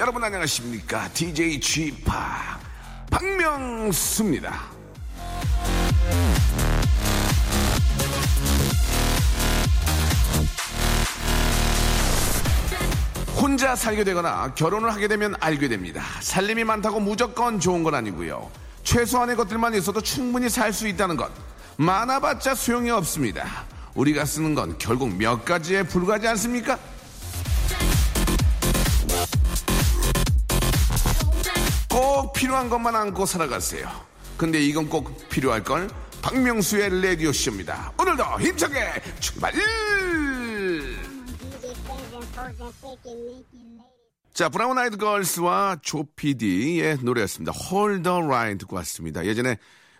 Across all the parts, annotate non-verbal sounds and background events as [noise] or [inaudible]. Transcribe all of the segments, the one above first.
여러분 안녕하십니까? DJ Chip 박명수입니다. 혼자 살게 되거나 결혼을 하게 되면 알게 됩니다. 살림이 많다고 무조건 좋은 건 아니고요. 최소한의 것들만 있어도 충분히 살 수 있다는 것. 많아봤자 소용이 없습니다. 우리가 쓰는 건 결국 몇 가지에 불과하지 않습니까? 꼭 필요한 것만 안고 살아가세요. 근데 이건 꼭 필요할 걸. 박명수의 라디오 쇼입니다. 오늘도 힘차게 출발! 자, 브라운 아이드 걸스와 조피디의 노래였습니다. Hold the Line 듣고 왔습니다. 예전에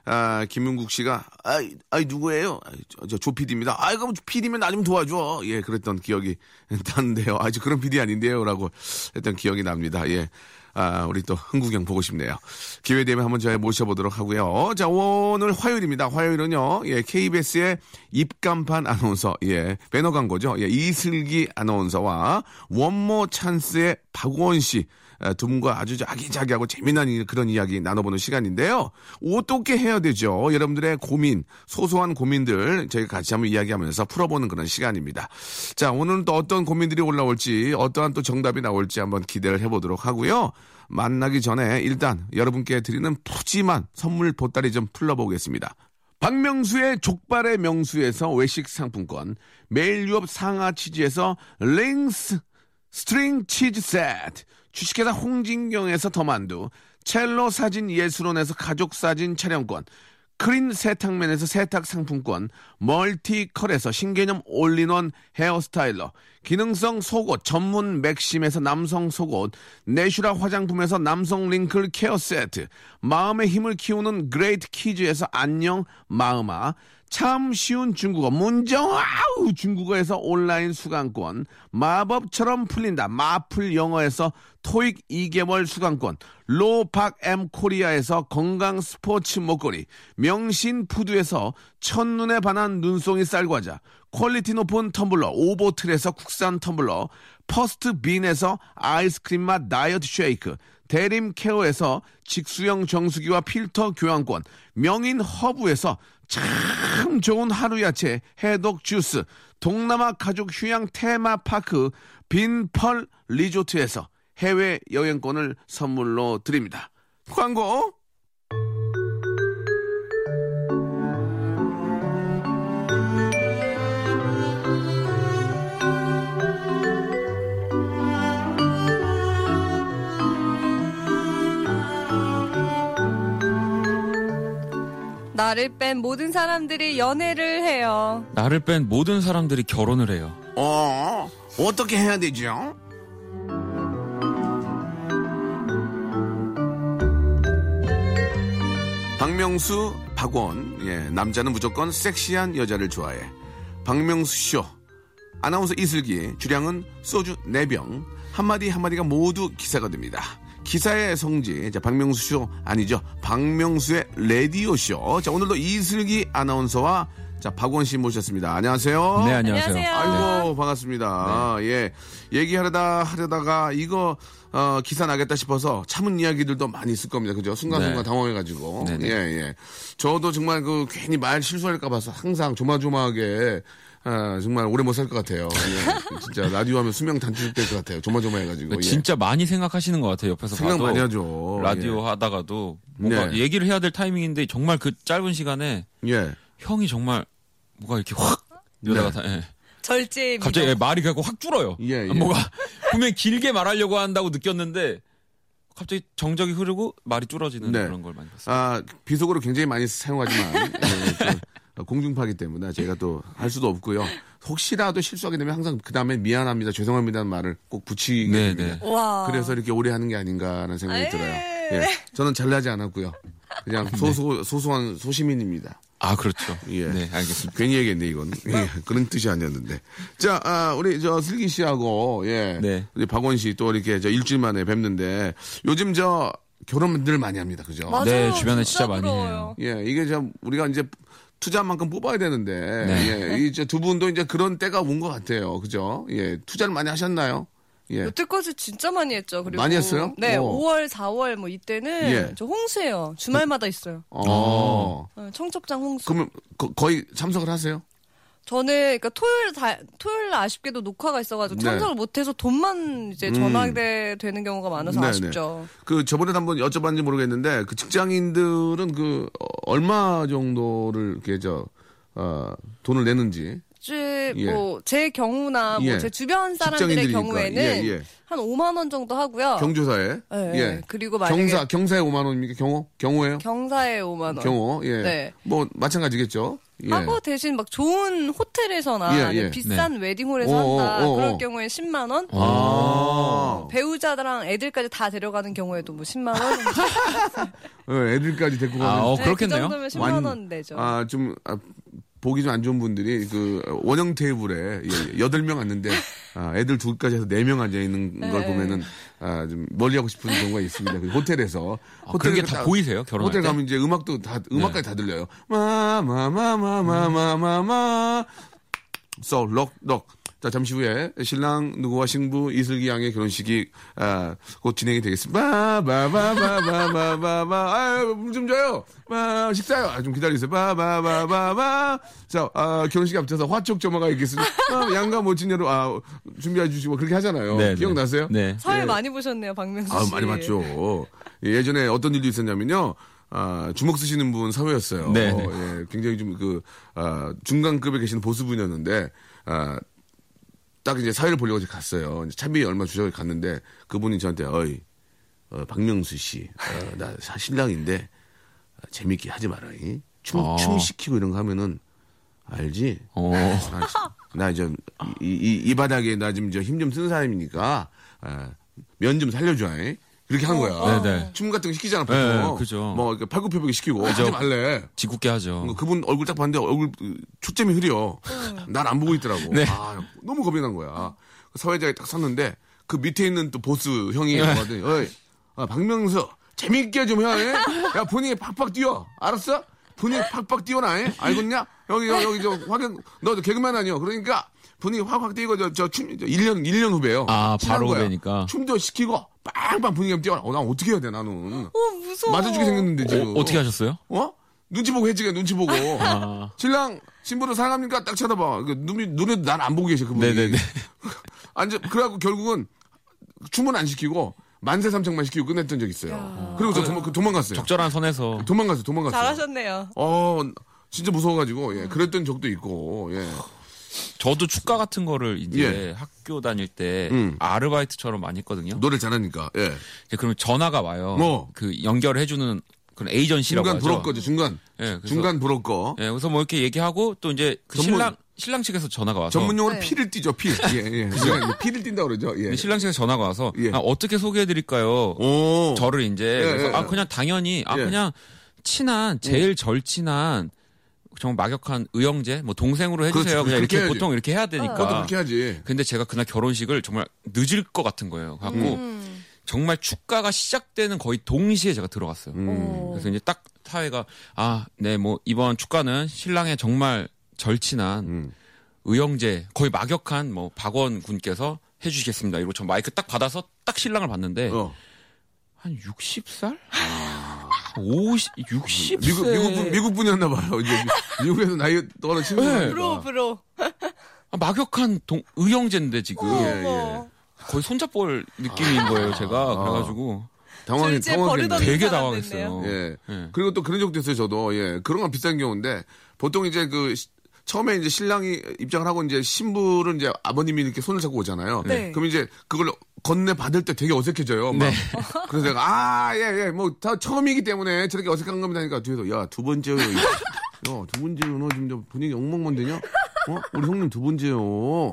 아, 김흥국 씨가 아이, 아이 누구예요? 아이, 저, 저 조피디입니다. 아이 그럼 피디면 나 좀 도와줘. 예, 그랬던 기억이 [laughs] 나는데요. 아, 저 그런 피디 아닌데요라고 했던 기억이 납니다. 예. 아, 우리 또 흥국영 보고 싶네요. 기회 되면 한번 저희 모셔보도록 하고요. 자, 오늘 화요일입니다. 화요일은요, 예, KBS의 입간판 아나운서, 예, 배너 광고죠. 예, 이슬기 아나운서와 원모 찬스의 박원 씨, 아, 두 분과 아주 아기자기하고 재미난 이- 그런 이야기 나눠보는 시간인데요. 어떻게 해야 되죠? 여러분들의 고민, 소소한 고민들 저희가 같이 한번 이야기하면서 풀어보는 그런 시간입니다. 자, 오늘은 또 어떤 고민들이 올라올지, 어떠한 또 정답이 나올지 한번 기대를 해보도록 하고요. 만나기 전에 일단 여러분께 드리는 푸짐한 선물 보따리 좀 풀러보겠습니다. 박명수의 족발의 명수에서 외식 상품권, 매일 유업 상하 치즈에서 링스 스트링 치즈 세트, 주식회사 홍진경에서 더만두, 첼로 사진 예술원에서 가족 사진 촬영권, 크린 세탁면에서 세탁 상품권, 멀티컬에서 신개념 all-in-one hair styler, 기능성 속옷 전문 맥심에서 남성 속옷, 내슈라 화장품에서 남성 wrinkle care 세트, 마음의 힘을 키우는 그레이트 키즈에서 안녕 마음아, 참 쉬운 중국어 문정아 중국어에서 온라인 수강권 마법처럼 풀린다 마풀 영어에서 토익 2개월 수강권 로팍엠 코리아에서 건강 스포츠 목걸이 명신 푸드에서 첫눈에 반한 눈송이 쌀과자 quality 높은 텀블러 오보틀에서 국산 텀블러 퍼스트 빈에서 아이스크림 맛 다이어트 쉐이크 대림 케어에서 직수형 정수기와 필터 교환권 명인 허브에서 참 좋은 하루 야채 해독 주스 동남아 가족 휴양 테마파크 빈펄 리조트에서 해외 여행권을 선물로 드립니다. 광고 나를 뺀 모든 사람들이 연애를 해요. 나를 뺀 모든 사람들이 결혼을 해요. 어 어떻게 해야 되죠? 박명수, 박원, 예, 남자는 무조건 섹시한 여자를 좋아해. 박명수 쇼. 아나운서 이슬기, 주량은 소주 4병. 한마디 한마디가 모두 기사가 됩니다. 기사의 성지, 자, 박명수 쇼 아니죠. 박명수의 라디오 쇼. 자, 오늘도 이슬기 아나운서와 자, 박원 씨 모셨습니다. 안녕하세요. 네, 안녕하세요. 안녕하세요. 아이고 반갑습니다. 예 얘기하려다 하려다가 이거 어, 기사 나겠다 싶어서 참은 이야기들도 많이 있을 겁니다. 그죠? 순간순간 네. 당황해가지고 네네. 예 예. 저도 정말 그 괜히 말 실수할까 봐서 항상 조마조마하게 아, 정말 오래 못 살 것 같아요. 예. [laughs] 진짜 라디오 하면 수명 단축될 것 같아요. 조마조마해가지고 예. 진짜 많이 생각하시는 것 같아요. 옆에서 생각 봐도 많이 하죠. 라디오 하다가도 뭔가 네. 얘기를 해야 될 타이밍인데 정말 그 짧은 시간에 예. 예. 형이 정말 뭐가 이렇게 확 이러다가 다, 예. 절제 갑자기 예, 말이 갖고 확 줄어요. 예, 예. 뭐가 분명히 길게 말하려고 한다고 느꼈는데 갑자기 정적이 흐르고 말이 줄어지는 네. 그런 걸 많이 봤어요. 아, 비속어로 굉장히 많이 사용하지만 예, 또 공중파기 때문에 제가 또 할 수도 없고요. 혹시라도 실수하게 되면 항상 그 다음에 미안합니다, 죄송합니다는 말을 꼭 붙이게 네, 됩니다. 네. 와. 그래서 이렇게 오래 하는 게 아닌가라는 생각이 에이. 들어요. 예, 저는 잘나지 않았고요. 그냥 소소 소소한 소시민입니다. 아 그렇죠. 예. 네 알겠습니다. 괜히 얘기했네 이건. 예, 그런 뜻이 아니었는데. 자, 아, 우리 저 슬기 씨하고 예, 네. 우리 박원 씨 또 이렇게 저 일주일 만에 뵙는데 요즘 저 결혼들 많이 합니다, 그죠? 맞아요. 네, 주변에 진짜 많이 부러워요. 예, 이게 좀 우리가 이제 투자한 만큼 뽑아야 되는데 네. 예, 이제 두 분도 이제 그런 때가 온 것 같아요, 그죠? 예, 투자를 많이 하셨나요? 예. 여태까지 진짜 많이 했죠. 그리고 많이 했어요? 네, 어. 5월, 4월 뭐 이때는 예. 저 홍수예요. 주말마다 있어요. 어. 어, 청첩장 홍수. 그러면 거, 거의 참석을 하세요? 저는 그러니까 토요일 다 토요일 날 아쉽게도 녹화가 있어가지고 네. 참석을 못해서 돈만 이제 전화돼 되는 경우가 많아서 네, 아쉽죠. 그 저번에 한번 여쭤봤는지 모르겠는데 그 직장인들은 그 어, 얼마 정도를 이렇게 저 어, 돈을 내는지 이제 예. 뭐제 경우나 예. 뭐제 주변 사람들의. 경우에는 예, 예. 한 5만 원 정도 하고요. 경조사에 네. 예. 그리고 만약에 경사 경사에 5만 원입니까? 경호? 경호예요? 경사에 5만 원. 경호. 예. 네. 뭐 마찬가지겠죠. 예. 하고 대신 막 좋은 호텔에서나 예, 예. 비싼 웨딩홀에서 어, 한다 어, 어, 그럴 어. 경우에 10만 원 아. 배우자랑 애들까지 다 데려가는 경우에도 뭐 10만 원 [laughs] 어, 애들까지 데리고 가면 아, 어, 네, 그렇겠네요. 그 정도면 10만 완- 원 내죠 아, 좀, 아, 보기 좀 안 좋은 분들이 그 원형 테이블에 예, 여덟 명 앉는데 아, 애들 둘까지 해서 네 명 앉아 있는 걸 네. 보면은 아, 좀 멀리 하고 싶은 경우가 있습니다. 그 호텔에서 아, 그런 게 호텔에서 다 딱- 보이세요? 결혼할 호텔 때? 가면 이제 음악도 다 음악까지 다 들려요. 마마마마마마마마 쏙 럭럭. 자, 잠시 후에 신랑 누구와 신부 이슬기 양의 결혼식이 아, 곧 진행이 되겠습니다. 바바바바바바바 아유, 좀 줘요. 바, 식사요. 아, 좀 기다리세요. 바바바바바 자, 아, 결혼식 앞에서 화촉 점화가 있겠습니다. 아, 양가 모친녀로 아, 준비해 주시고 그렇게 하잖아요. 네, 네. 기억나세요? 네. 네. 사회 예. 많이 보셨네요, 박명수 아, 씨. 아, 많이 봤죠. 예전에 어떤 일도 있었냐면요. 아, 주먹 쓰시는 분 사회였어요. 네, 어, 네. 예, 굉장히 좀 그, 아, 중간급에 계시는 보수분이었는데, 아, 딱 이제 사회를 보려고 이제 갔어요. 이제 차비 얼마 주셔서 갔는데, 그분이 저한테, 어이, 어, 박명수 씨, 어, 나 사- 신랑인데, 아, 재밌게 하지 마라. 이. 춤, 어. 춤 시키고 이런 거 하면은, 알지? 어. 나, 나 좀, 이, 이, 이 바닥에 나 지금 저힘좀 쓰는 사람이니까, 아, 면 좀 살려줘. 이. 그렇게 한 거야. 네네. 춤 같은 거 시키잖아, 보통. 네, 그죠. 뭐, 이렇게 팔굽혀펴기 시키고. 하지 말래. 짓궂게 하죠. 뭐 그분 얼굴 딱 봤는데 얼굴 그, 초점이 흐려. 날안 보고 있더라고. 네. 아, 너무 겁이 난 거야. 그 사회자에 딱 섰는데 그 밑에 있는 또 보스 형이 와더니 어이, 아, 박명수 재밌게 좀 해. 예? 야 분위기 팍팍 뛰어. 알았어? 분위기 팍팍 뛰어나. 예? 알겠냐? 여기 여기, 여기 저 확인 너 개그맨 아니요. 그러니까 분위기 확확 뛰고 저 저춤 1년 1년 후배요. 아, 바로. 후배니까. 춤도 시키고 빵빵 분위기 뛰어. 어, 난 어떻게 해야 돼 나는. 어 무서워 맞아주게 생겼는데 지금. 어, 떻게 하셨어요? 어? 눈치 보고 해지게 눈치 보고. 아. 신랑 신부를 사랑합니까? 딱 쳐다봐. 그 눈이 눈에도 날안 보고 계셔 그분이. [laughs] 네네네. 앉아 그래갖고 결국은 춤은 안 시키고 만세 삼창만 시키고 끝냈던 적 있어요. 그리고 저 도망, 그 도망갔어요. 적절한 선에서 도망갔어요. 도망갔어요. 잘하셨네요 어 진짜 무서워가지고 예 그랬던 적도 있고 예. 저도 축가 같은 거를 이제 예. 학교 다닐 때 음. 아르바이트처럼 많이 했거든요. 노래 잘하니까 예. 그러면 전화가 와요. 뭐? 그 연결을 해주는 그런 에이전시라고 중간 하죠. 브로커죠 중간 예, 그래서- 중간 브로커 예, 그래서 뭐 이렇게 얘기하고 또 이제 그 전문- 신랑 신랑 측에서 전화가 와서 전문용어로 네. 피를 띠죠 피. [laughs] 예 예. 피를 띈다 고 그러죠. 예. 신랑 측에서 전화가 와서 예. 아, 어떻게 소개해 드릴까요? 오. 저를 이제 예, 그래서 예, 아 예. 그냥 당연히 아 예. 그냥 친한 제일 절친한 정말 막역한 의형제 뭐 동생으로 해주세요. 그렇죠. 그냥 이렇게 해야지. 보통 이렇게 해야 그것도 되니까. 그렇게 해야지. 근데 제가 그날 결혼식을 정말 늦을 것 같은 거예요. 갖고 음. 정말 축가가 시작되는 거의 동시에 제가 들어갔어요. 음. 어. 그래서 이제 딱 사회가 아, 네, 뭐 이번 축가는 신랑의 정말 절친한 음. 의형제 거의 막역한 뭐 박원 군께서 해주시겠습니다. 이러고 저 마이크 딱 받아서 딱 신랑을 봤는데 어. 한 60살? 50, 60세. 아. 미국 미국 분 미국 분이었나 봐요. 이제 미- 미국에서 나이 친구. 네. 브로 브로 아, 막역한 동, 의형제인데 지금 예, 어머. 거의 손잡볼 느낌인 거예요. 제가 그래가지고 당황했네. 버리던 되게 당황했어요. 예. 예. 그리고 또 그런 적도 있어요, 저도. 예. 그런 건 비싼 경우인데, 보통 이제 그, 시- 처음에 이제 신랑이 입장을 하고 이제 신부를 이제 아버님이 이렇게 손을 잡고 오잖아요. 네. 그럼 이제 그걸 건네 받을 때 되게 어색해져요. 막. [laughs] 그래서 내가, 아, 예, 예, 뭐, 다 처음이기 때문에 저렇게 어색한 겁니다 하니까 뒤에서, 야, 두 번째요. 야, 두 번째요. 너 지금 저 분위기 엉망만 되냐? 어? 우리 형님 두 번째요.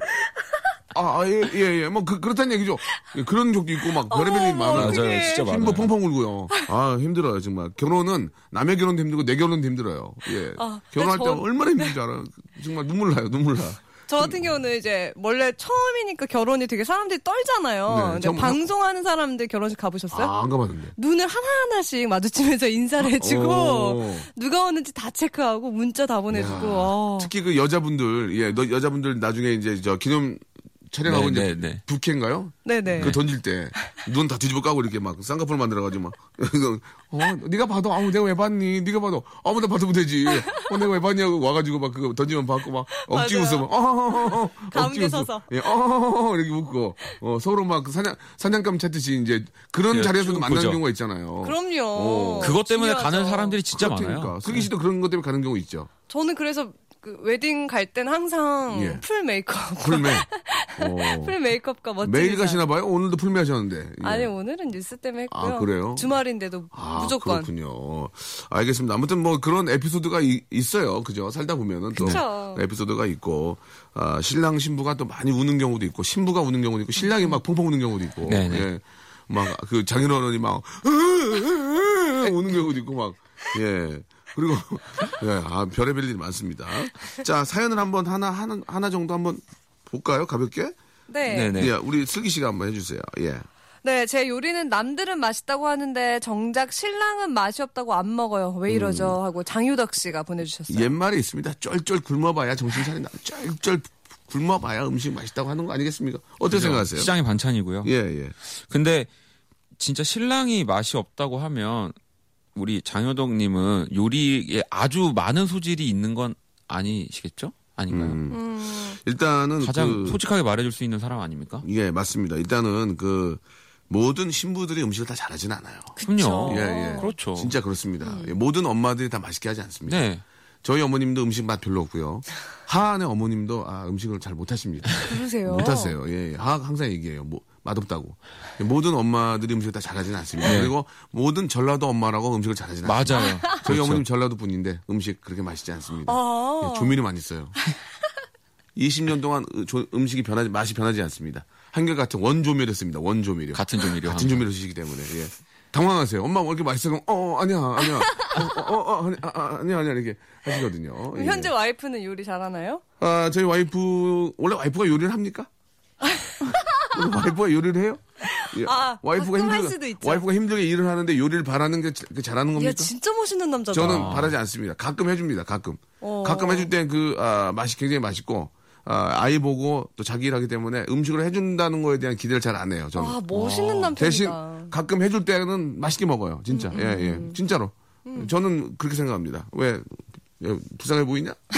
아, 아, 예, 예, 예. 뭐, 그, 그렇다는 얘기죠. 예, 그런 적도 있고, 막, 별의별 일이 많아요. 맞아요, 진짜 많아요. 힘도 펑펑 울고요. 아, 힘들어요, 정말. 결혼은 남의 결혼도 힘들고 내 결혼도 힘들어요. 예. 아, 결혼할 근데 때 저- 얼마나 힘든지 알아요. 정말 눈물 나요, 눈물 나. 저 같은 경우는 이제 원래 처음이니까 결혼이 되게 사람들이 떨잖아요. 네, 좀 방송하는 사람들 결혼식 가보셨어요? 아, 안 가봤는데. 눈을 하나하나씩 마주치면서 인사를 해주고 오. 누가 오는지 다 체크하고 문자 다 보내주고 야, 어. 특히 그 여자분들, 예, 너, 여자분들 나중에 이제 저 기념 촬영하고 네, 이제 네, 네. 부캐인가요? 네네. 그 던질 때 눈 다 뒤집어 까고 이렇게 막 쌍꺼풀 만들어가지고 막 [laughs] 어 네가 봐도 아무 내가 왜 봤니? 네가 봐도 아무 나 봐도 되지. 어 내가 왜 봤냐고 와가지고 막 그거 던지면 받고 막 억지 맞아요. 웃어 막 어허허허 가운데 웃어. 서서. 예 어허허허 이렇게 웃고 어 서로 막그 사냥 사냥감 찾듯이 이제 그런 예, 자리에서도 쭉 만나는 보죠. 경우가 있잖아요. 그럼요. 오. 그것 때문에 중요하죠. 가는 사람들이 진짜 그렇다니까. 많아요. 슬기 씨도 그런 것 때문에 가는 경우 있죠. 저는 그래서 그 웨딩 갈 땐 항상 예. 풀 메이크업, 풀매. [laughs] 어. 풀 메이크업과 멋진 매일 의상. 가시나 봐요. 오늘도 풀매 하셨는데. 예. 아니 오늘은 뉴스 때문에 했고요. 아, 그래요? 주말인데도 아, 무조건. 그렇군요. 알겠습니다. 아무튼 뭐 그런 에피소드가 이- 있어요. 그죠? 살다 보면은 또 그쵸. 에피소드가 있고, 아, 신랑 신부가 또 많이 우는 경우도 있고, 신부가 우는 경우도 있고, 신랑이 막 펑펑 우는 경우도 있고, 네 네. 예. 막그 장인어른이 막 [laughs] 우는 경우도 있고 막 예. 그리고 [laughs] 예, 아, 별의별 일이 많습니다. 자, 사연을 한번 하나 하나 하나 정도 한번 볼까요? 가볍게? 네. 네네. 예, 우리 슬기 씨가 한번 해 주세요. 예. 네, 제 요리는 남들은 맛있다고 하는데 정작 신랑은 맛이 없다고 안 먹어요. 왜 이러죠? 하고 장유덕 씨가 보내주셨어요. 옛말에 있습니다. 쩔쩔 굶어봐야 정신 차린다. 쩔쩔 굶어봐야 음식 맛있다고 하는 거 아니겠습니까? 어떻게 생각하세요? 시장의 반찬이고요. 예, 예. 근데 진짜 신랑이 맛이 없다고 하면 우리 장효덕님은 요리에 아주 많은 소질이 있는 건 아니시겠죠? 아닌가요? 음, 일단은 가장 그, 솔직하게 말해줄 수 있는 사람 아닙니까? 예, 맞습니다. 일단은 그 모든 신부들이 음식을 다 잘하진 않아요. 그럼요. 예, 예. 그렇죠. 진짜 그렇습니다. 예, 모든 엄마들이 다 맛있게 하지 않습니다. 네. 저희 어머님도 음식 맛 별로 없고요. 하한의 어머님도 아, 음식을 잘 못하십니다. [laughs] 그러세요. 못하세요. 예, 예. 하 항상 얘기해요. 뭐, 맛없다고. 모든 엄마들이 음식을 다 잘하지는 않습니다. 네. 그리고 모든 전라도 엄마라고 음식을 잘하지는 않습니다. 맞아요. 저희 그렇죠. 어머님 전라도 분인데 음식 그렇게 맛있지 않습니다. 아. 예, 조미료 많이 써요. [laughs] 20년 동안 음식이 변하지 맛이 변하지 않습니다. 한결같은 원조미료 씁니다. 원조미료. 같은 조미료. 같은 조미료 쓰시기 때문에 예. 당황하세요. 엄마 왜 이렇게 맛있어? 그럼 어 아니야 아니야 어, 어, 어, 아니, 아, 아, 아니야 아니야 이렇게 하시거든요. 예. 현재 와이프는 요리 잘하나요? 아 저희 와이프 원래 와이프가 요리를 합니까? 와이프가 요리를 해요? 예. 아, 와이프가 힘들게. 와이프가 힘들게 일을 하는데 요리를 바라는 게 자- 그 잘하는 야, 겁니까? 진짜 멋있는 남자다. 저는 바라지 않습니다. 가끔 해줍니다. 가끔. 어. 가끔 해줄 땐그 아, 맛이 굉장히 맛있고 아, 아이 보고 또 자기 일하기 때문에 음식을 해준다는 거에 대한 기대를 잘 안 해요. 저는. 아, 멋있는 남편이다. 대신 가끔 해줄 때는 맛있게 먹어요. 진짜. 음, 예, 예. 진짜로. 저는 그렇게 생각합니다. 왜, 예, 불쌍해 보이냐? [laughs]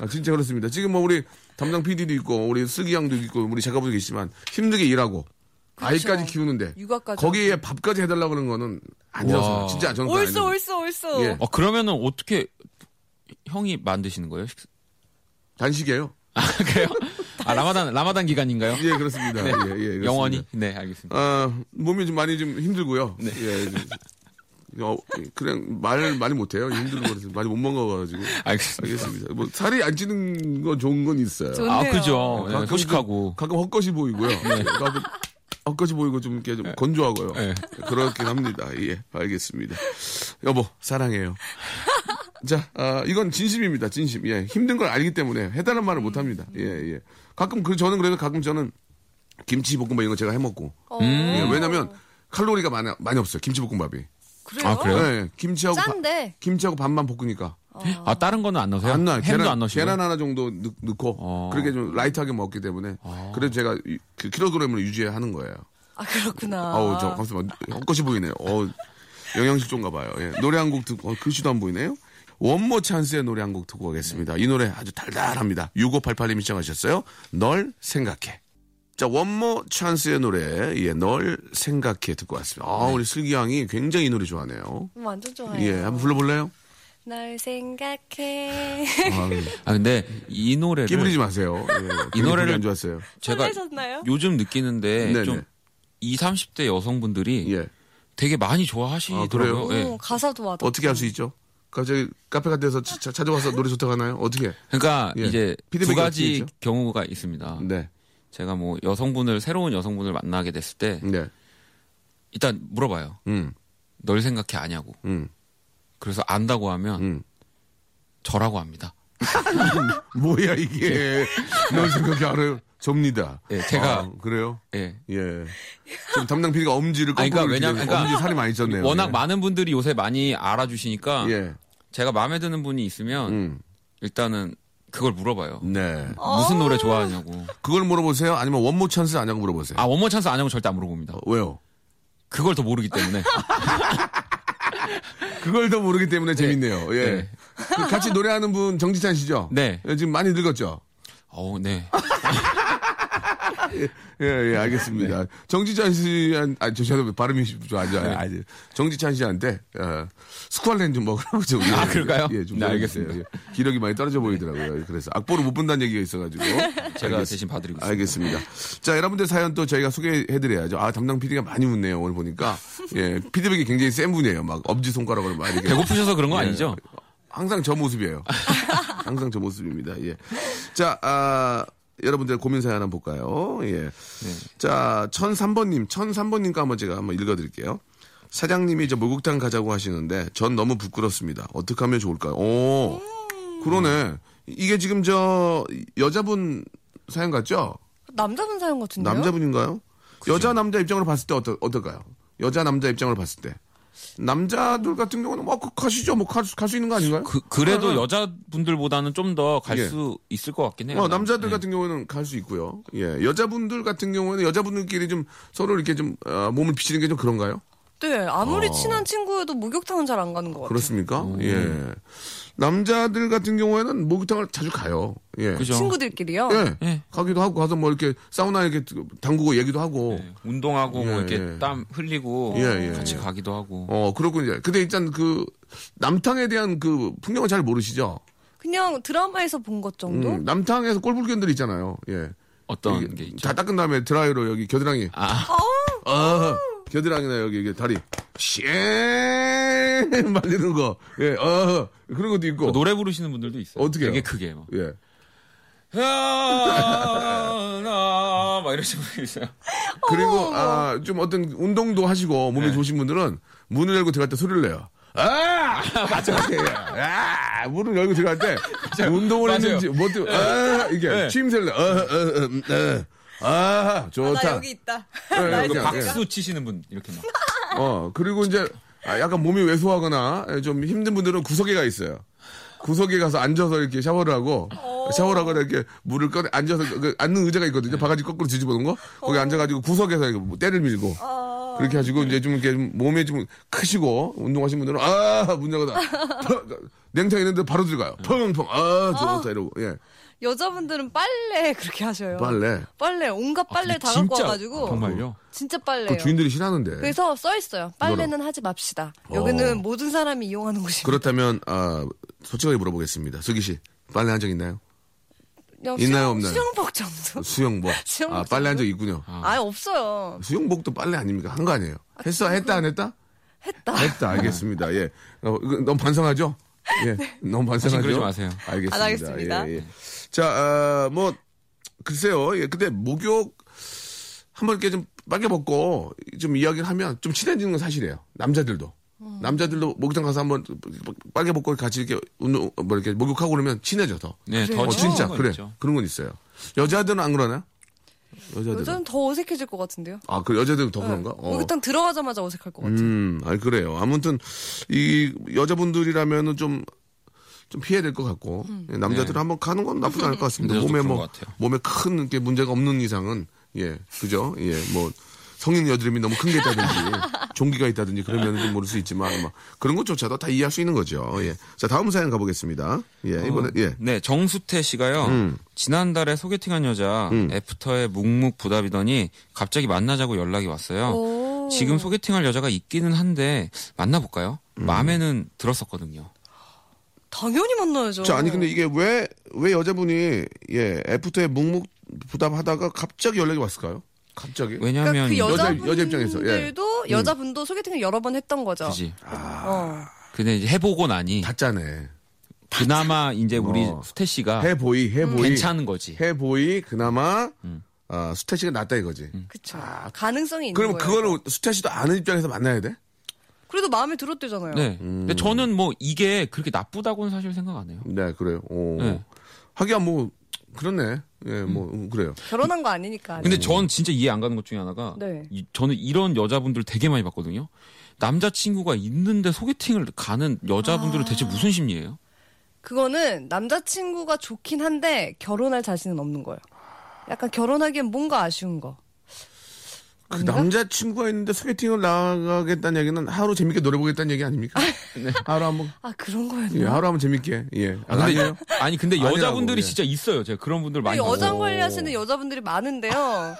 아, 진짜 그렇습니다. 지금 뭐 우리 담당 PD도 있고, 우리 슬기 양도 있고, 우리 작가분도 계시지만 힘들게 일하고, 아이까지 키우는데, 그렇죠. 육아까지 거기에 밥까지 해달라고 그러는 거는 아니라고 와. 진짜 저는 그건 옳소, 옳소. 예. 어, 그러면은 어떻게 형이 만드시는 거예요? 식- 단식이에요. 아, 그래요? 아, 라마단, 라마단 기간인가요? 예, 그렇습니다. 예, 예, 그렇습니다. 영원히? 네, 알겠습니다. 아, 몸이 좀 많이 좀 힘들고요. 네. 예. 좀, 어, 그냥 말 많이 못해요. 힘들고 그래서 많이 못 먹어가지고. 알겠습니다. 알겠습니다. 뭐 살이 안 찌는 건 좋은 건 있어요. 좋네요. 아, 그죠. 네, 가끔 소식하고. 좀- 가끔 헛것이 보이고요. 가끔 헛것이 보이고 좀 이렇게 좀 건조하고요. 네. 그렇긴 합니다. 예, 알겠습니다. 여보, 사랑해요. 자, 아, 이건 진심입니다. 진심. 예, 힘든 걸 알기 때문에 해달라는 말을 못 합니다. 예, 예. 가끔 그 저는 그래도 가끔 저는 김치 볶음밥 이런 거 제가 해 먹고. 어. 예, 왜냐면 칼로리가 많이 많이 없어요. 김치 볶음밥이. 그래요? 아, 그래요? 예, 김치하고 밥- 짠데. 김치하고 밥만 볶으니까 아, 다른 거는 안 넣으세요? 안 나요. 햄도 계란, 안 넣으시고. 계란 하나 정도 넣, 넣고 어. 그렇게 좀 라이트하게 먹기 때문에 그래도 제가 이- 그 킬로그램을 유지하는 거예요. 아, 그렇구나. 어우 저 잠깐만 헛것이 보이네요. 어 영양실조인가 봐요. 예. 노래 한 곡 듣고 어, 글씨도 안 보이네요. 원모 찬스의 노래 한 곡 듣고 가겠습니다. 이 노래 아주 달달합니다. 6588님이 시청하셨어요. 널 생각해. 자, 원모 찬스의 노래, 예, 널 생각해 듣고 왔습니다. 아, 우리 슬기 양이 굉장히 이 노래 좋아하네요. 완전 좋아요. 예, 한번 불러볼래요? 널 생각해. 아유, [laughs] 아, 근데 이 노래를 끼부리지 마세요. 예, 이 노래를- 안 좋았어요. 제가 설레셨나요? 요즘 느끼는데 네네. 좀 20, 30대 여성분들이 예. 되게 많이 아, 좋아하시더라고요. 그래요? 예. 어, 가사도 와닿고. 어떻게 할 수 있죠? 갑자기 카페 같은 데서 차- 찾아와서 노래 좋다고 하나요? 어떻게? 그러니까 예. 이제 두 가지? 경우가 있습니다. 네. 제가 뭐 여성분을 새로운 여성분을 만나게 됐을 때 네. 일단 물어봐요. 음. 널 생각해 아냐고. 음. 그래서 안다고 하면 음. 저라고 합니다. [laughs] 뭐야 이게? 널 생각이 알아요? 접니다. 예, 제가- 아, 그래요? 예. 예. 좀 담당 PD가 엄지를 그러니까 왜냐면- 그러니까 엄지 살이 많이 쪘네요. 워낙 예. 많은 분들이 요새 많이 알아주시니까 예. 제가 마음에 드는 분이 있으면 음. 일단은 그걸 물어봐요. 네. 무슨 노래 좋아하냐고. 그걸 물어보세요? 아니면 원모 찬스 아냐고 물어보세요? 아 원모 찬스 아냐고 절대 안 물어봅니다. 어, 왜요? 그걸 더 모르기 때문에. [laughs] 그걸 더 모르기 때문에 재밌네요. 예. 네. 그 같이 노래하는 분 정지찬 씨죠? 네. 예, 지금 많이 늙었죠? 어, 네. [laughs] 예, 예, 알겠습니다. 정지찬 씨한, 아, 저, 저, 발음이 좀 안 좋아요. 아니, 정지찬 씨한테, 어, 스ኳ렌 좀 먹으라고 좀. 아, 예, 그럴까요? 예, 좀. 네, 알겠어요. 알겠습니다. 기력이 많이 떨어져 보이더라고요. 그래서 악보를 못 본다는 얘기가 있어가지고. 제가 알겠- 대신 봐드리고 있습니다. 알겠습니다. 자, 여러분들 사연 또 저희가 소개해드려야죠. 아, 담당 PD가 많이 웃네요. 오늘 보니까. 예, 피드백이 굉장히 센 분이에요. 막 엄지손가락으로 막 이렇게. 배고프셔서 그런 거 예. 아니죠? 항상 저 모습이에요. 항상 저 모습입니다. 예. 자, 아, 여러분들 고민 사연 한번 볼까요? 예. 자, 1003번님, 1003번님과 한번 제가 한번 읽어드릴게요. 사장님이 이제 목욕탕 가자고 하시는데 전 너무 부끄럽습니다. 어떻게 하면 좋을까요? 오, 그러네. 이게 지금 저 여자분 사연 같죠? 남자분 사연 같은데요? 남자분인가요? 여자 남자 입장으로 봤을 때 어떨, 어떨까요? 여자 남자 입장으로 봤을 때. 남자들 같은 경우는 뭐 그- 가시죠. 뭐 갈 수 있는 거 아닌가요? 그, 그래도 여자분들보다는 좀 더갈 예. 수 있을 것 같긴 해요. 어, 남자들 네. 같은 경우는 갈 수 있고요. 예, 여자분들 같은 경우는 여자분들끼리 좀 서로 이렇게 좀 어, 몸을 비치는 게 좀 그런가요? 네, 아무리 어. 친한 친구여도 목욕탕은 잘 안 가는 것 같아요. 그렇습니까? 예. 남자들 같은 경우에는 목욕탕을 자주 가요. 예. 그죠? 친구들끼리요? 예. 예. 가기도 하고 가서 뭐 이렇게 사우나 이렇게 담그고 얘기도 하고. 네, 운동하고 예, 뭐 이렇게 예. 땀 흘리고 예, 예, 같이 예. 가기도 하고. 어, 그렇고 이제 근데 일단 그 남탕에 대한 그 풍경을 잘 모르시죠? 그냥 드라마에서 본 것 정도? 음, 남탕에서 꼴불견들 있잖아요. 예. 어떤? 다 닦은 다음에 드라이로 여기 겨드랑이 아, 어, 겨드랑이나 여기 이게 다리 쉥 [laughs] 말리는 거. 예. 어. 그런 것도 있고. 그 노래 부르시는 분들도 있어요. 어떻게? 되게 크게 막. 예. 아, [laughs] 막 이러시는 분이 있어요. [laughs] 그리고 아, 좀 어떤 운동도 하시고 몸에 네. 좋으신 분들은 문을 열고 들어갈 때 소리를 내요. 아! 맞아. 아! 문을 열고 들어갈 때 운동을 맞아요. 했는지 뭐 또, 아! 이게 네. 취임새를 내. 어, 어, 어, 음, 어. 아, 좋다. 나 여기 있다. 예, 나 그냥, 있다. 예. 박수 치시는 분 이렇게 막. 어, 그리고 이제 아, 약간 몸이 왜소하거나 좀 힘든 분들은 구석에 가 있어요. 구석에 가서 앉아서 이렇게 샤워를 하고 샤워를 하거나 이렇게 물을 꺼내 앉아서 그 앉는 의자가 있거든요. 바가지 거꾸로 뒤집어 놓은 거. 거기 앉아가지고 구석에서 이렇게 뭐 때를 밀고 그렇게 하시고 이제 좀 이렇게 좀 몸에 좀 크시고 운동하신 분들은 아문 열고다 [laughs] 냉탕 있는데 바로 들어가요. 펑펑 아 좋다 이러고 예 여자분들은 빨래 [laughs] 그렇게 하셔요. 빨래 빨래, 온갖 빨래 다 갖고 와가지고. 정말요? 진짜 그 빨래요. 주인들이 싫어하는데 그래서 써 있어요. 빨래는 하지 맙시다. 여기는 어. 모든 사람이 이용하는 곳입니다. 그렇다면 아 솔직하게 물어보겠습니다. 슬기 씨 빨래 한 적 있나요? 그냥 있나요, 수영- 없나요? 수영복 정도? 수영복. [laughs] 수영복 아, 빨래 한 적? 있군요. 아, 없어요. 수영복도 빨래 아닙니까? 한 거 아니에요? 했어? 했다, 안 했다? 했다. 했다, 알겠습니다. 예. 어, 이거 너무 반성하죠? 예. [laughs] 너무 반성하죠? 그러지 마세요. 알겠습니다. 안 하겠습니다. 예, 예. 자, 아, 뭐, 글쎄요. 예. 근데 목욕 한번 이렇게 좀 빨개 벗고 좀 이야기를 하면 좀 친해지는 건 사실이에요. 남자들도. 남자들도 목욕탕 가서 한번 빨개 벗고 같이 이렇게 운동, 뭐 이렇게 목욕하고 그러면 친해져 더. 네? 더 어, 친해지는 진짜. 건 그래. 있죠. 그런 건 있어요. 여자들은 안 그러나요? 여자들은. 여자는 더 어색해질 것 같은데요. 아, 그 여자들은 더 그런가? 어. 목욕탕 들어가자마자 어색할 것 같아요. 음, 아 그래요. 아무튼 이 여자분들이라면은 좀. 좀 피해야 될 것 같고 예, 남자들은 네. 한번 가는 건 나쁘지 않을 것 같습니다. 몸에 뭐. 몸에 큰 이렇게 문제가 없는 이상은 예 그죠 예뭐 성인 여드름이 너무 큰 게 있다든지 [laughs] 종기가 있다든지 그러면 좀 모를 수 있지만 뭐 그런 것조차도 다 이해할 수 있는 거죠. 예. 자 다음 사연 가보겠습니다. 예 이번에 예 네, 정수태 씨가요. 음. 지난달에 소개팅한 여자 애프터에 묵묵부답이더니 갑자기 만나자고 연락이 왔어요. 오. 지금 소개팅할 여자가 있기는 한데 만나볼까요? 음. 마음에는 들었었거든요. 당연히 만나야죠. 자, 아니 근데 이게 왜 왜 여자분이 예 애프터에 묵묵 부답하다가 갑자기 연락이 왔을까요? 갑자기? 왜냐하면 그러니까 그 여자- 여자분들도 여자 입장에서, 예. 여자분도 소개팅을 여러 번 했던 거죠. 그지. 어. 근데 이제 해보고 나니 다 짜네. 그나마 이제 우리 어. 수태 씨가 해보이, 해보이. 괜찮은 거지. 해보이, 그나마, 음. 어, 수태 씨가 낫다 이거지. 그쵸. 가능성이 있는 그럼 거예요. 그거는 수태 씨도 아는 입장에서 만나야 돼? 그래도 마음에 들었대잖아요. 네. 음. 근데 저는 뭐 이게 그렇게 나쁘다고는 사실 생각 안 해요. 네, 그래요. 오. 네. 하기야 뭐, 그렇네. 예, 뭐, 음, 그래요. 결혼한 거 아니니까. 근데 전 진짜 이해 안 가는 것 중에 하나가 네. 이- 저는 이런 여자분들 되게 많이 봤거든요. 남자친구가 있는데 소개팅을 가는 여자분들은 대체 무슨 심리예요? 그거는 남자친구가 좋긴 한데 결혼할 자신은 없는 거예요. 약간 결혼하기엔 뭔가 아쉬운 거. 그? 남자친구가 있는데 소개팅을 나가겠다는 얘기는 하루 재밌게 노래 보겠다는 얘기 아닙니까? 네. 하루 한번, 아 그런 거였나? 예, 하루 한번 재밌게, 예. 아, 근데 아니에요? 아니 근데 아니라고, 여자분들이 예. 진짜 있어요. 제가 그런 분들 많이 여장. 관리하시는 여자분들이 많은데요.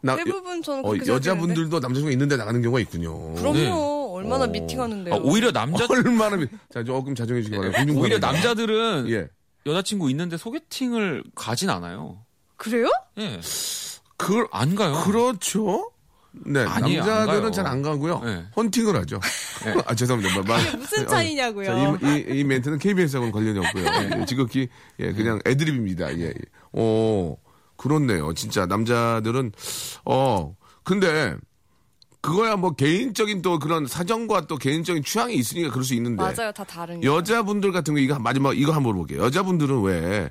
나, 대부분 저는 어. 여자분들도 남자친구가 있는데 나가는 경우가 있군요. 그럼요. 네. 얼마나 어. 미팅하는데요. 아, 오히려 남자 얼마나, 미- 자, 조금 자정해 주시기 바랍니다. 공중파 오히려 남자들은 예. 여자친구 있는데 소개팅을 가진 않아요. 그래요? 예. 그, 안 가요. 그렇죠. 네, 아니에요, 안 남자들은. 잘 안 가고요. 네. 헌팅을 하죠. 네. [laughs] 아, 죄송합니다. 말, 말- 무슨 어, 차이냐고요. 자, 이, 이, 이 멘트는 KBS하고는 관련이 없고요. [laughs] 예, 지극히, 예, 그냥 애드립입니다. 예. 예. 오, 그렇네요. 진짜 남자들은, 어, 근데, 그거야 뭐 개인적인 또 그런 사정과 또 개인적인 취향이 있으니까 그럴 수 있는데. 맞아요. 다 다른. 여자분들 같은 거 이거 마지막 이거 한번 물어볼게요. 여자분들은 왜,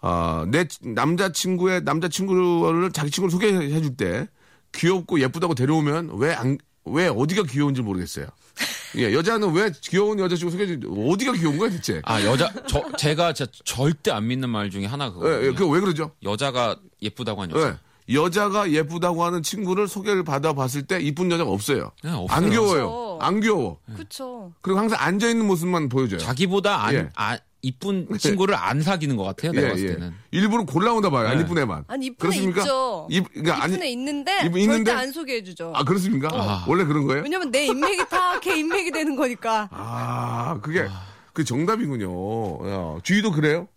아, 내 남자친구의 남자친구를 자기 친구를 소개해 줄 때 귀엽고 예쁘다고 데려오면 왜 안, 왜 어디가 귀여운지 모르겠어요. 예, 여자는 왜 귀여운 여자친구 소개해 줄 어디가 귀여운 거야 대체? 아 여자 저 제가 진짜 절대 안 믿는 말 중에 하나 그거. 예, 예, 그거 왜 그러죠? 여자가 예쁘다고 한 여자. 예. 여자가 예쁘다고 하는 친구를 소개를 받아봤을 때 이쁜 여자가 없어요. 네, 없어요. 안 귀여워요. 그렇죠. 안 귀여워. 그쵸. 그리고 항상 앉아 있는 모습만 보여줘요. 자기보다 안, 예. 아, 이쁜 친구를 안 사귀는 것 같아요. 내가 예, 봤을 예. 때는. 일부러 골라온다 봐요. 안 네. 이쁜 애만. 아니 이쁜 애 그렇습니까? 있죠. 이, 그러니까 아니, 이쁜 애 있는데 이쁜- 절대 있는데? 안 소개해주죠. 아, 그렇습니까? 아. 원래 그런 거예요? 왜냐면 내 인맥이 다 걔 인맥이 되는 거니까. 아, 그게, 그 정답이군요. 야, 주희도 그래요?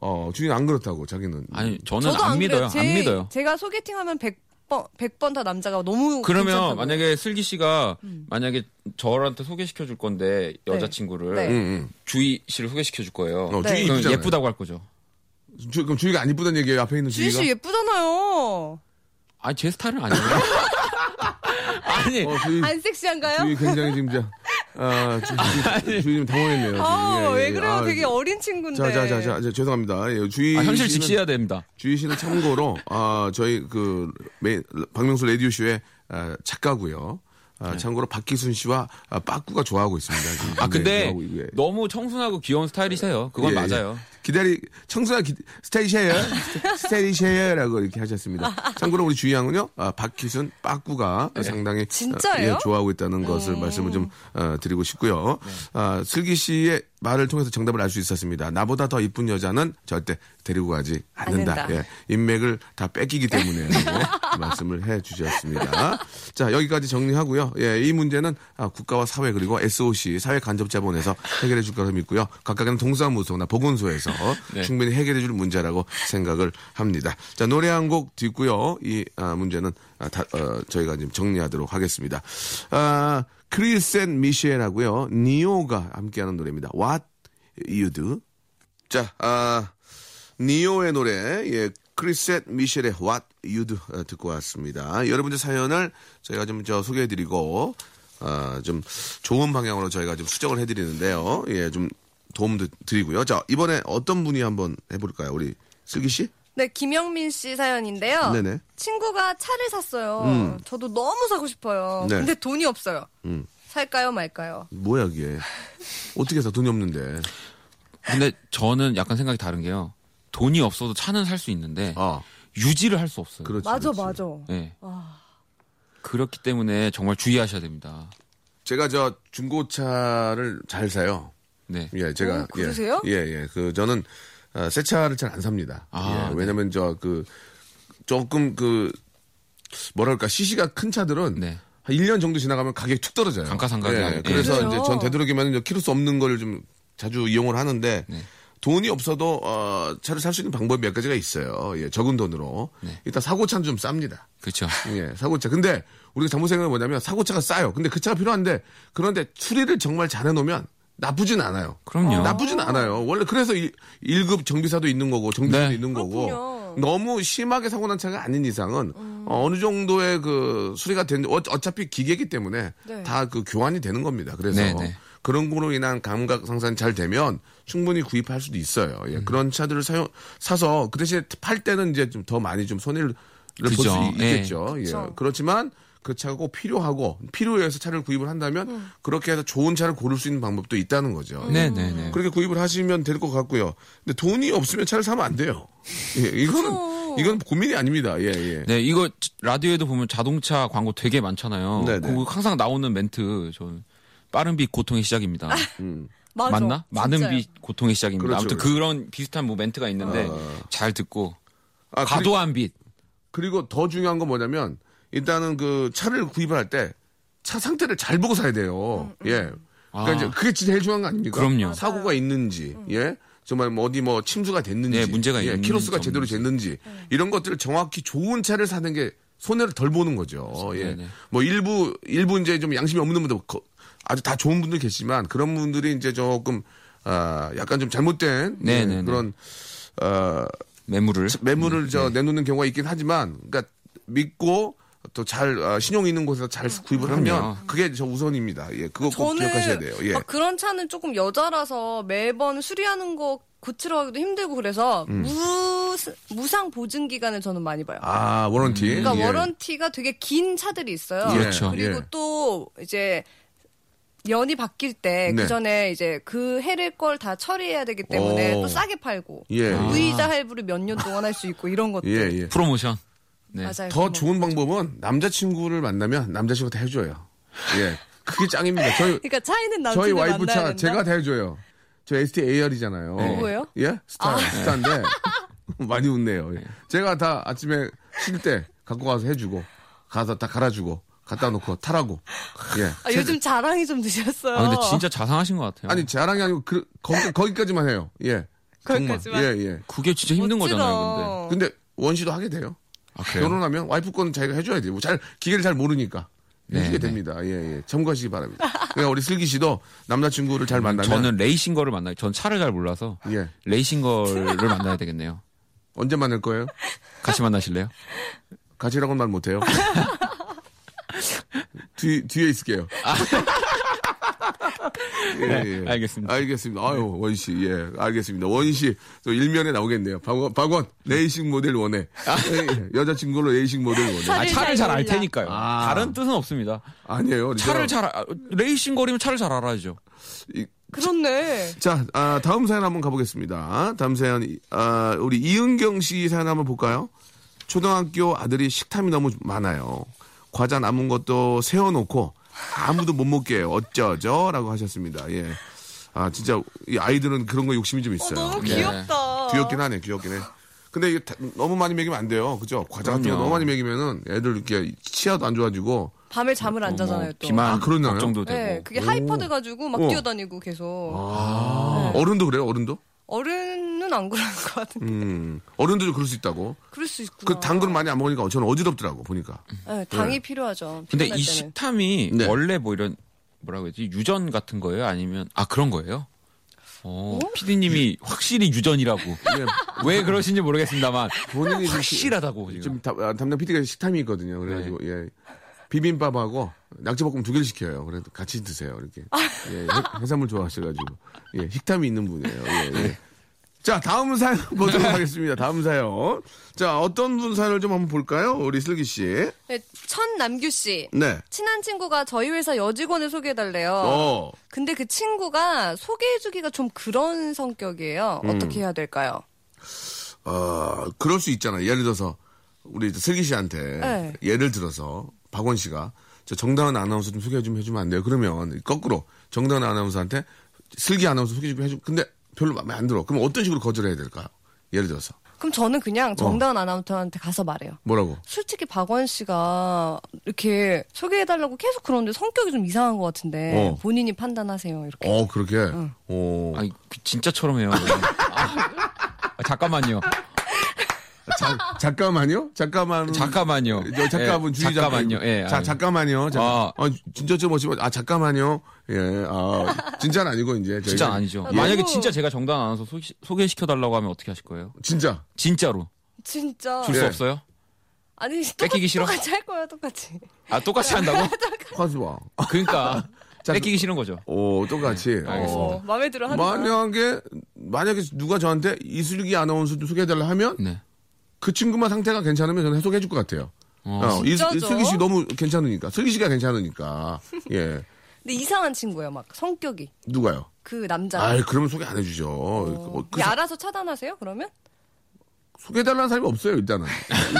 어, 주희는 안 그렇다고, 자기는. 아니 저는 안, 안 믿어요. 제, 안 믿어요. 제가 소개팅하면 100 번 100번 다 남자가 너무 그러면 괜찮다고. 만약에 슬기 씨가 만약에 저한테 소개시켜 줄 건데 여자친구를 네. 응, 응. 주희 씨를 소개시켜 줄 거예요. 어, 네. 주희 그럼 이쁘잖아요. 예쁘다고 할 거죠. 주, 그럼 주희가 안 이쁘다는 얘기예요, 앞에 있는 주희 주희가? 씨 예쁘잖아요. 아니 제 스타일은 아니에요. [laughs] 아니 어, 주희, 안 섹시한가요? 주희 굉장히 지금, 저, 아, 주, 주, 주희 좀 당황했네요. 아, 지금. 예, 왜 예. 그래요? 아, 되게 어린 친구인데. 자, 자, 자, 자, 자, 죄송합니다. 예, 주희. 아, 현실 씨는- 직시해야 됩니다. 주희 씨는 참고로 아 저희 그 메, 박명수 라디오 쇼의 아, 작가고요. 아, 참고로 박기순 씨와 아, 빠꾸가 좋아하고 있습니다. 지금 아 근데 좋아하고 있고요. 너무 청순하고 귀여운 스타일이세요. 그건 예, 예. 맞아요. 기다리 청순한 기, 스테이셔요 [laughs] 스테이셔요라고 이렇게 하셨습니다. 참고로 우리 주희 양은요 아, 박기순 빠꾸가 상당히 진짜예요? 어, 예, 좋아하고 있다는 것을 말씀을 좀 어, 드리고 싶고요. 아, 슬기 씨의 말을 통해서 정답을 알 수 있었습니다. 나보다 더 이쁜 여자는 절대 데리고 가지 않는다. 예, 인맥을 다 뺏기기 때문에 말씀을 해 주셨습니다. 자 여기까지 정리하고요. 예, 이 문제는 아, 국가와 사회 그리고 SOC 사회 간접 자본에서 해결해 줄 거라 믿고요. 각각의 동사무소나 보건소에서 네. 충분히 해결해 줄 문제라고 생각을 합니다. 자 노래 한 곡 듣고요. 이 아, 문제는 아, 다, 어, 저희가 지금 정리하도록 하겠습니다. 아, 크리스앤 미셸하고요. 니오가 함께하는 노래입니다. What You Do. 자, 아, 니오의 노래, 예, 크리셋 미셸의 What You Do 어, 듣고 왔습니다. 여러분들 사연을 저희가 좀 저 소개해드리고, 아, 좀 좋은 방향으로 저희가 좀 수정을 해드리는데요. 예, 좀 도움 드- 드리고요. 자, 이번에 어떤 분이 한번 해볼까요? 우리 슬기 씨? 네, 김영민 씨 사연인데요. 네네. 친구가 차를 샀어요. 음. 저도 너무 사고 싶어요. 네. 근데 돈이 없어요. 음. 살까요, 말까요? 뭐야, 이게. 어떻게 해서 돈이 없는데. 근데 저는 약간 생각이 다른 게요. 돈이 없어도 차는 살 수 있는데 아, 유지를 할 수 없어요. 그렇지. 맞아, 그렇지. 맞아. 네. 아, 그렇기 때문에 정말 주의하셔야 됩니다. 제가 저 중고차를 잘 사요. 네. 예, 제가 어, 그러세요? 예, 예, 예. 그 저는 어, 새 차를 잘 안 삽니다. 아, 예, 네. 왜냐면 저그 조금 그 뭐랄까 시시가 큰 차들은 네. 한 1년 정도 지나가면 가격이 툭 떨어져요. 감가상각이 예, 나니까. 그래서 그래요? 이제 전 되도록이면 키로 수 없는 걸 좀 자주 이용을 하는데 네. 돈이 없어도 어, 차를 살 수 있는 방법이 몇 가지가 있어요. 예, 적은 돈으로. 네. 일단 사고차는 좀 쌉니다. 그렇죠. 예, 사고차. 근데 우리가 잘못 생각해 뭐냐면 사고차가 싸요. 근데 그 차가 필요한데 그런데 수리를 정말 잘 해놓으면 나쁘진 않아요. 그럼요. 나쁘진 않아요. 원래 그래서 일, 1급 정비사도 있는 거고 정비사도 네. 있는 거고 그렇군요. 너무 심하게 사고 난 차가 아닌 이상은 어, 느 정도의 그 수리가 되는데 어, 어차피 기계이기 때문에 네. 다그 교환이 되는 겁니다. 그래서 네, 네. 그런 거로 인한 감각 상산이 잘 되면 충분히 구입할 수도 있어요. 음. 예, 그런 차들을 사용 사서 그 대신 에 팔 때는 이제 좀 더 많이 좀 손해를 볼 수. 예. 있겠죠. 예. 그쵸. 그렇지만 그 차가 꼭 필요하고 필요해서 차를 구입을 한다면 음. 그렇게 해서 좋은 차를 고를 수 있는 방법도 있다는 거죠. 네네네. 그렇게 구입을 하시면 될 것 같고요. 근데 돈이 없으면 차를 사면 안 돼요. 예, 이거는 이건 고민이 아닙니다. 예, 예. 네, 이거 라디오에도 보면 자동차 광고 되게 많잖아요. 네네. 그 항상 나오는 멘트, 저는 빠른 빛 고통의 시작입니다. 맞아. 맞나? 많은 진짜요. 빛 고통의 시작입니다. 그렇죠, 아무튼 그렇죠. 그런 비슷한 뭐 멘트가 있는데 잘 듣고 아, 과도한 빛. 그리고 더 중요한 건 뭐냐면 일단은 그 차를 구입을 할때 차 상태를 잘 보고 사야 돼요. 예. 그러니까 아. 이제 그게 진짜 제일 중요한 거 아닙니까? 그럼요. 사고가 있는지, 예. 정말 뭐 어디 뭐 침수가 됐는지, 네, 문제가 예, 있는지 키로수가 제대로. 됐는지 이런 것들을 정확히 좋은 차를 사는 게 손해를 덜 보는 거죠. 예. 네네. 뭐 일부 일부 이제 좀 양심이 없는 분들 거- 아주 다 좋은 분들 계시지만 그런 분들이 이제 조금 아 약간 좀 잘못된 예. 그런 어 매물을 매물을 저 내놓는 경우가 있긴 하지만, 그러니까 믿고 또 잘 신용 있는 곳에서 잘 구입을 하면 그럼요. 그게 저 우선입니다. 예, 그거 꼭 저는 기억하셔야 돼요. 예. 막 그런 차는 조금 여자라서 매번 수리하는 거 고치러 가기도 힘들고 그래서 무, 무상 보증 기간을 저는 많이 봐요. 아 워런티. 그러니까 예. 워런티가 되게 긴 차들이 있어요. 예, 그렇죠. 그리고 예. 또 이제 연이 바뀔 때 네. 그 전에 이제 그 해를 걸 다 처리해야 되기 때문에 오. 또 싸게 팔고 예. 아. 무이자 할부를 몇 년 동안 할 수 있고 이런 것들. 예, 예. 프로모션. 네. 맞아요. 더 좋은 방법은 남자친구를 만나면 남자친구가 다 해줘요. 예. 그게 짱입니다. 저희, 그러니까 차이는 저희 와이프 차 된다. 제가 다 해줘요. 저 ST AR이잖아요. 뭐예요? 예? 스타, 아. 스타인데. [laughs] 많이 웃네요. 예. 제가 다 아침에 쉴 때 갖고 가서 해주고, 가서 다 갈아주고, 갖다 놓고 타라고. 예. 아, 요즘 자랑이 좀 늦었어요. 아 근데 진짜 자상하신 것 같아요. 아니 자랑이 아니고 그, 거기, 거기까지만 해요. 예. 정말. 거기까지만? 예, 예. 그게 진짜 힘든 멋지다. 거잖아요. 근데 근데 원씨도 하게 돼요. 아? 결혼하면 와이프 건 자기가 해줘야 돼요. 뭐 잘 기계를 잘 모르니까 네, 해주게 네. 됩니다. 예, 예. 참고하시기 바랍니다. 그러니까 우리 슬기 씨도 남자친구를 잘 만나면 저는 레이싱거를 만나요. 전 차를 잘 몰라서 예. 레이싱거를 만나야 되겠네요. 언제 만날 거예요? 같이 만나실래요? 같이라고는 말 못해요. [laughs] 뒤, 뒤에 있을게요. 예, 예. 네, 알겠습니다. 알겠습니다. 아유, 원씨, 예, 알겠습니다. 원씨, 또 일면에 나오겠네요. 박원, 박원 레이싱 모델 원해. 예, 예. 여자친구로 레이싱 모델 원해. 차를 아, 차를 잘 알. 테니까요. 아. 다른 뜻은 없습니다. 아니에요. 차를 잘 아- 레이싱 걸이면 차를 잘 알아야죠. 그렇네. 자, 아, 다음 사연 한번 가보겠습니다. 다음 사연, 아, 우리 이은경 씨 사연 한번 볼까요? 초등학교 아들이 식탐이 너무 많아요. 과자 남은 것도 세워놓고 아무도 못 먹게 해요. 어쩌죠? 라고 하셨습니다. 예. 아, 진짜 이 아이들은 그런 거 욕심이 좀 어, 있어요. 너무 예. 귀엽다. 귀엽긴 하네, 귀엽긴 해. 근데 이게 다- 너무 많이 먹이면 안 돼요. 그죠? 과자 같은 거 그럼요. 너무 많이 먹이면은 애들 이렇게 치아도 안 좋아지고. 밤에 잠을 안 자잖아요, 뭐 또. 비만 아, 그러나요? 걱정도 되고. 네, 그게 hyper 돼가지고 막 어. 뛰어다니고 계속. 아, 어른도 그래요, 어른도? 어른은 안 그럴 것 같은데. 음, 어른들도 그럴 수 있다고. 그럴 수 있구나. 그 당을 많이 안 먹으니까 저는 어지럽더라고, 보니까. 네, 당이 필요하죠. 근데 이 때는. 식탐이 네. 원래 뭐 이런 뭐라고 해야지 유전 같은 거예요? 아니면 아 그런 거예요? 어, 피디님이 확실히 유전이라고. 예, 왜 그러신지 모르겠습니다만 본인이 좀 확실하다고 지금. 지금 담- 아, 담당 PD가 식탐이 있거든요. 그래가지고 네. 예 비빔밥하고 낙지볶음 두 개를 시켜요. 그래도 같이 드세요. 이렇게 예, 해- 해산물 좋아하셔가지고 예 식탐이 있는 분이에요. 예, 예. 자 다음 사연 보도록 하겠습니다. 다음 사연. 자 어떤 분 사연을 좀 한번 볼까요? 우리 슬기 씨. 네, 천남규 씨. 네. 친한 친구가 저희 회사 여직원을 소개해달래요. 어. 근데 그 친구가 소개해주기가 좀 그런 성격이에요. 음. 어떻게 해야 될까요? 어, 그럴 수 있잖아요. 예를 들어서 우리 슬기 씨한테 네. 예를 들어서 박원 씨가 저 정다은 아나운서 좀 소개 좀 해주면 안 돼요? 그러면 거꾸로 정다은 아나운서한테 슬기 아나운서 소개 좀 해주. 근데 별로 마음에 안 들어. 그럼 어떤 식으로 거절해야 될까요? 예를 들어서 그럼 저는 어. 그냥 정다은 아나운서한테 가서 말해요. 뭐라고? 솔직히 박원 씨가 이렇게 소개해달라고 계속 그러는데 성격이 좀 이상한 것 같은데 어. 본인이 판단하세요. 이렇게. 어 그렇게. 어. 아니 진짜처럼 해요. 아, [laughs] 아, 잠깐만요. 자, 잠깐만요? 잠깐만. 잠깐만요. 저 잠깐만 예, 주의 잠깐만요. 예, 자, 아, 잠깐만요. 자, 아. 아, 진짜 좀 오시면 아 잠깐만요. 예, 아 진짜는 아니고 이제 저희가- 진짜 아니죠. 아, 만약에 진짜 제가 정당 아나운서 소개, 소개시켜 달라고 하면 어떻게 하실 거예요? 진짜 진짜로 진짜. 줄수 예. 없어요? 아니, 뺏기기 싫어? 똑같이 할 거예요, 똑같이. 아 똑같이 한다고? [laughs] 하지 마. 그러니까 [laughs] 자, 뺏기기 싫은 거죠. 오 똑같이. 알겠습니다. 어, 마음에 들어 하는 만약에 만약에 누가 저한테 이슬기 아나운서 좀 소개해달라 하면 네. 그 친구만 상태가 괜찮으면 저는 해소해 줄 것 같아요. 어. 어, 이, 진짜죠? 이 슬기 씨 너무 괜찮으니까 슬기 씨가 괜찮으니까 [laughs] 예 근데 이상한 친구예요, 막 성격이. 누가요? 그 남자. 아이 그러면 소개 안 해주죠. 어, 어, 그 사- 알아서 차단하세요, 그러면? 소개해달라는 사람이 없어요 일단은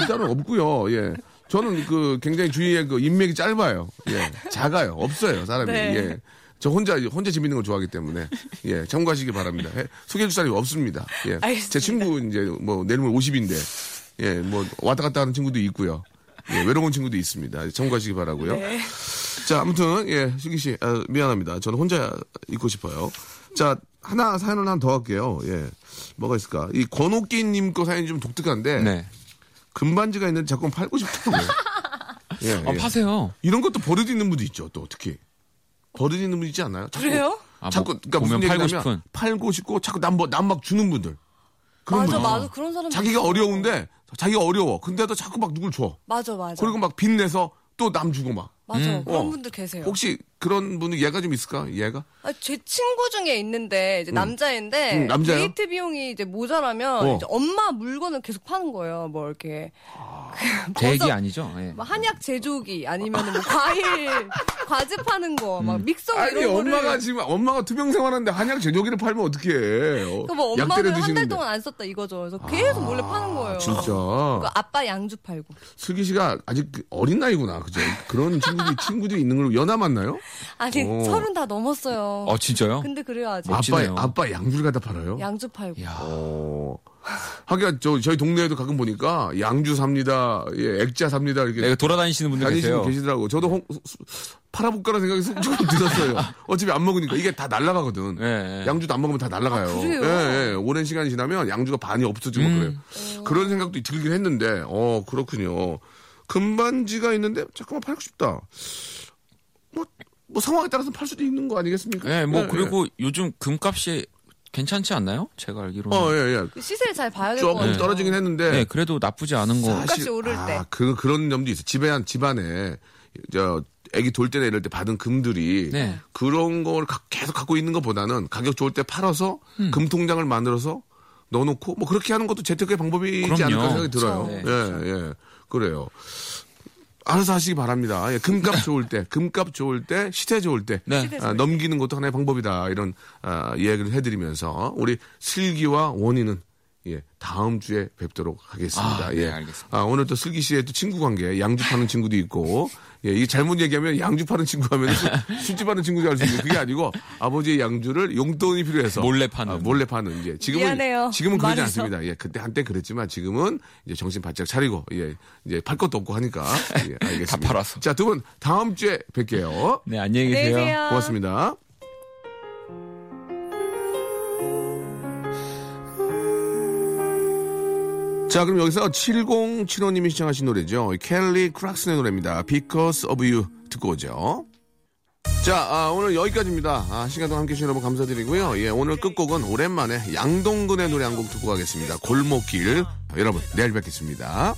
일단은 없고요. 예. 저는 그 굉장히 주위에 그 인맥이 짧아요. 예. 작아요. 없어요 사람이. 네. 예. 저 혼자 혼자 재밌는 걸 좋아하기 때문에 [laughs] 예 참고하시기 바랍니다. 해- 소개해줄 사람이 없습니다. 예. 알겠습니다. 제 친구 이제 뭐 내일모레 50인데 예 뭐 왔다 갔다 하는 친구도 있고요. 예, 외로운 친구도 있습니다. 참고하시기 바라고요. 네. 자 아무튼 예 슬기 씨 아, 미안합니다. 저는 혼자 있고 싶어요. 자 하나 사연을 하나 더 할게요. 예 뭐가 있을까? 이 권옥기님 거 사연이 좀 독특한데 네. 금반지가 있는데 자꾸 팔고 싶다고요. [laughs] 예, 아, 예. 파세요. 이런 것도 버릇 있는 분도 있죠. 또 특히 버릇 있는 분 있지 않나요? 자꾸, 그래요? 아, 자꾸 뭐, 그러니까 무슨 팔고 얘기냐면 싶은. 팔고 싶고 자꾸 남막 주는 분들. 그런 맞아, 분들. 맞아. 그런 사람. 자기가 어려운데 자기가 어려워. 근데도 자꾸 막 누굴 줘. 맞아, 맞아. 그리고 막 빚내서 또 남 주고 막. 맞아. 음. 그런 어. 분들 계세요. 혹시 그런 분은 얘가 좀 있을까? 얘가? 아, 제 친구 중에 있는데 이제 남자인데 응, 남자요? 데이트 비용이 이제 모자라면 어. 이제 엄마 물건을 계속 파는 거예요. 뭐 이렇게 [laughs] 제 얘기 버섯, 아니죠? 예. 뭐 한약 제조기 아니면 뭐 과일 [laughs] 과즙 파는 거, 막 믹서 아니 이런 엄마가 거를 지금 엄마가 투병 생활하는데 한약 제조기를 팔면 어떻게 해? 어, 그뭐 약 엄마는 때려 한 달. 동안 안 썼다 이거죠. 그래서 계속 몰래 파는 거예요. 진짜. 그 아빠 양주 팔고. 슬기 씨가 아직 그 어린 나이구나, 그죠? 그런 친구들이 친구들이 있는 걸 연하 맞나요? 아니 오. 서른 다 넘었어요. 어 진짜요? 근데 그래요 아직 아빠 멋지네요. 아빠 양주를 갖다 팔아요? 양주 팔고. 야. 어. 하긴 저 저희 동네에도 가끔 보니까 양주 삽니다, 예, 액자 삽니다 이렇게 네, 돌아다니시는 분들. 분 계시더라고. 저도 홍, 수- 팔아볼까라는 생각이 속 조금 들었어요. [laughs] 어차피 안 먹으니까 이게 다 날라가거든. 예, 예. 양주도 안 먹으면 다 날라가요. 아, 그래요? 예, 예. 오랜 시간이 지나면 양주가 반이 없어지고 막 그래요. 음. 그런 생각도 들긴 했는데, 어 그렇군요. 금반지가 있는데 잠깐만 팔고 싶다. 뭐, 뭐 상황에 따라서 팔 수도 있는 거 아니겠습니까? 예, 뭐 예, 그리고 요즘 금값이 괜찮지 않나요? 제가 알기로는. 예. 어, 예, 예. 그 시세를 잘 봐야 될것 조금 같아요. 떨어지긴 했는데. 네, 그래도 나쁘지 않은 거. 값이 오를 때. 아, 그, 그런 점도 있어. 집에 한 집안에, 저, 애기 돌 때나 이럴 때 받은 금들이 네. 그런 걸 가- 계속 갖고 있는 것보다는 가격 좋을 때 팔아서 음. 금통장을 만들어서 넣어놓고 뭐 그렇게 하는 것도 재테크의 방법이지 그럼요. 않을까 생각이 들어요. 그렇죠. 예, 예. 그래요. 알아서 하시기 바랍니다. 예, 금값 좋을 때, 금값 좋을 때, 시세 좋을 때 네. 아, 넘기는 것도 하나의 방법이다. 이런 아, 이야기를 해드리면서 우리 슬기와 원희는 예, 다음 주에 뵙도록 하겠습니다. 아, 네, 예. 알겠습니다. 아, 오늘 또 슬기 씨의 또 친구 관계, 양주 파는 친구도 있고, 예, 이게 잘못 얘기하면 양주 파는 친구 하면 술집 하는 친구가 할수 있는데 그게 아니고 아버지의 양주를 용돈이 필요해서 몰래 파는. 아, 몰래 파는 이제 지금은 미안해요. 지금은 그러지 말해서. 않습니다. 예, 그때 한때 그랬지만 지금은 이제 정신 바짝 차리고 예, 이제 팔 것도 없고 하니까 예, [laughs] 알겠습니다. 다 팔아서. 자, 두 분 다음 주에 뵐게요. 네, 안녕히 안녕히 계세요. 계세요. 고맙습니다. 자, 그럼 여기서 7075님이 시청하신 노래죠. 켈리 크락슨의 노래입니다. Because of You 듣고 오죠. 자, 아, 오늘 여기까지입니다. 아, 시간 동안 함께 해주신 여러분 감사드리고요. 예, 오늘 끝곡은 오랜만에 양동근의 노래 한 곡 듣고 가겠습니다. 골목길. 여러분, 내일 뵙겠습니다.